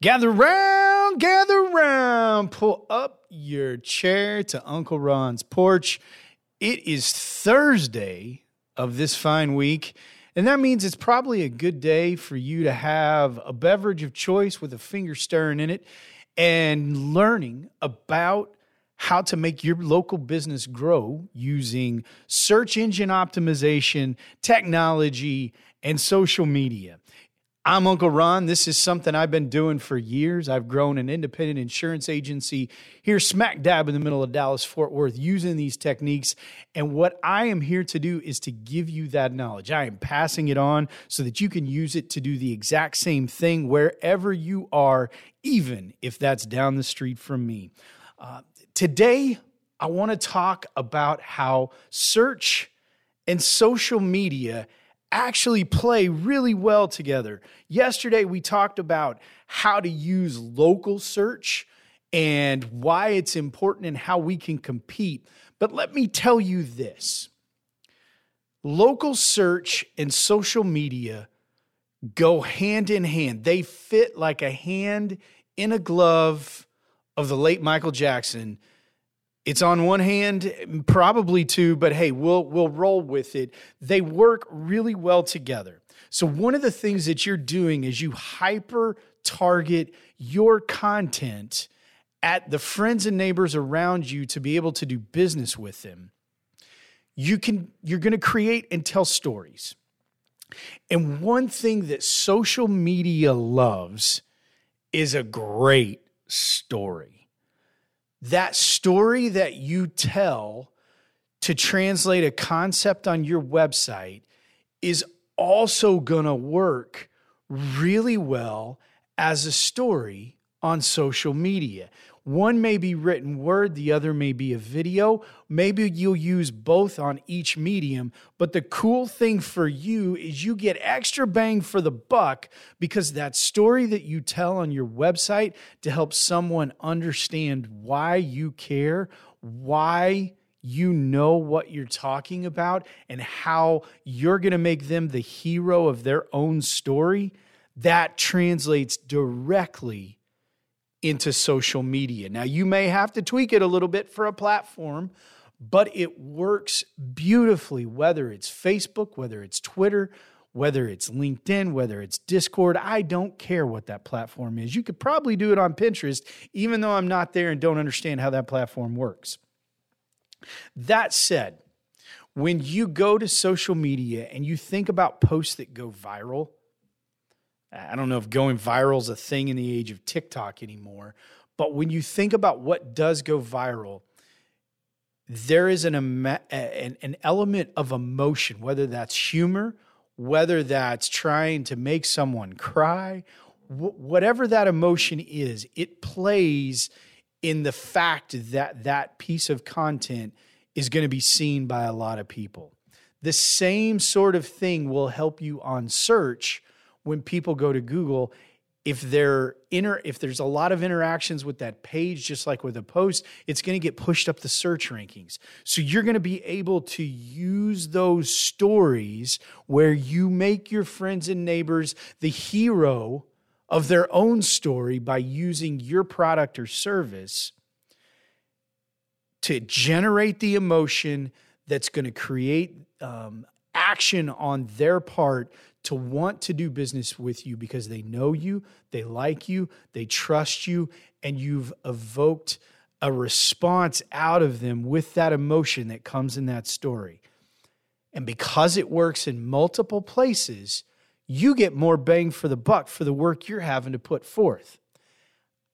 Gather round, gather round, pull up your chair to Uncle Ron's porch. It is Thursday of this fine week, and that means it's probably a good day for you to have a beverage of choice with a finger stirring in it and learning about how to make your local business grow using search engine optimization, technology, and social media. I'm Uncle Ron. This is something I've been doing for years. I've grown an independent insurance agency here, smack dab in the middle of Dallas, Fort Worth, using these techniques. And what I am here to do is to give you that knowledge. I am passing it on so that you can use it to do the exact same thing wherever you are, even if that's down the street from me. Uh, today, I want to talk about how search and social media actually play really well together. Yesterday, we talked about how to use local search and why it's important and how we can compete. But let me tell you this local search and social media go hand in hand, they fit like a hand in a glove of the late Michael Jackson it's on one hand, probably two, but hey, we'll we'll roll with it. They work really well together. So one of the things that you're doing is you hyper target your content at the friends and neighbors around you to be able to do business with them. You can you're going to create and tell stories. And one thing that social media loves is a great story that story that you tell to translate a concept on your website is also going to work really well as a story on social media. One may be written word, the other may be a video. Maybe you'll use both on each medium. But the cool thing for you is you get extra bang for the buck because that story that you tell on your website to help someone understand why you care, why you know what you're talking about, and how you're going to make them the hero of their own story, that translates directly into social media. Now, you may have to tweak it a little bit for a platform, but it works beautifully, whether it's Facebook, whether it's Twitter, whether it's LinkedIn, whether it's Discord. I don't care what that platform is. You could probably do it on Pinterest, even though I'm not there and don't understand how that platform works. That said, when you go to social media and you think about posts that go viral, I don't know if going viral is a thing in the age of TikTok anymore, but when you think about what does go viral, there is an, an, an element of emotion, whether that's humor, whether that's trying to make someone cry, whatever that emotion is, it plays in the fact that that piece of content is going to be seen by a lot of people. The same sort of thing will help you on search when people go to Google, if inter if there's a lot of interactions with that page just like with a post it's going to get pushed up the search rankings. So you're going to be able to use those stories where you make your friends and neighbors the hero of their own story by using your product or service to generate the emotion that's going to create um, action on their part to want to do business with you because they know you, they like you, they trust you, and you've evoked a response out of them with that emotion that comes in that story. And because it works in multiple places, you get more bang for the buck for the work you're having to put forth.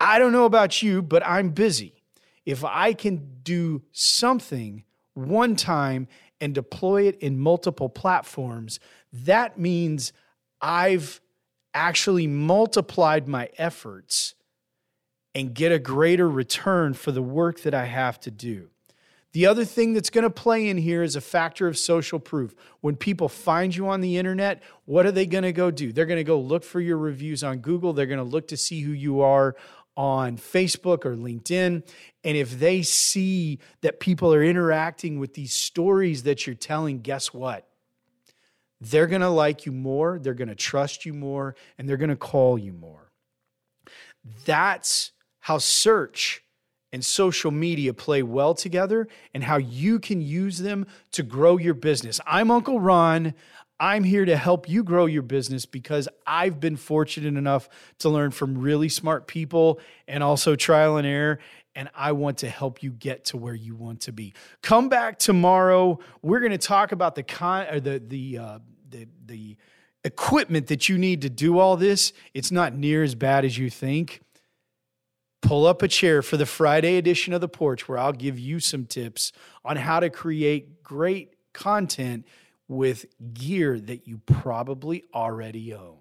I don't know about you, but I'm busy. If I can do something one time and deploy it in multiple platforms, that means I've actually multiplied my efforts and get a greater return for the work that I have to do. The other thing that's going to play in here is a factor of social proof. When people find you on the internet, what are they going to go do? They're going to go look for your reviews on Google. They're going to look to see who you are on Facebook or LinkedIn. And if they see that people are interacting with these stories that you're telling, guess what? they're going to like you more, they're going to trust you more, and they're going to call you more. That's how search and social media play well together and how you can use them to grow your business. I'm Uncle Ron. I'm here to help you grow your business because I've been fortunate enough to learn from really smart people and also trial and error. And I want to help you get to where you want to be. Come back tomorrow. We're going to talk about the con or the the uh, the the equipment that you need to do all this. It's not near as bad as you think pull up a chair for the Friday edition of The Porch, where I'll give you some tips on how to create great content with gear that you probably already own.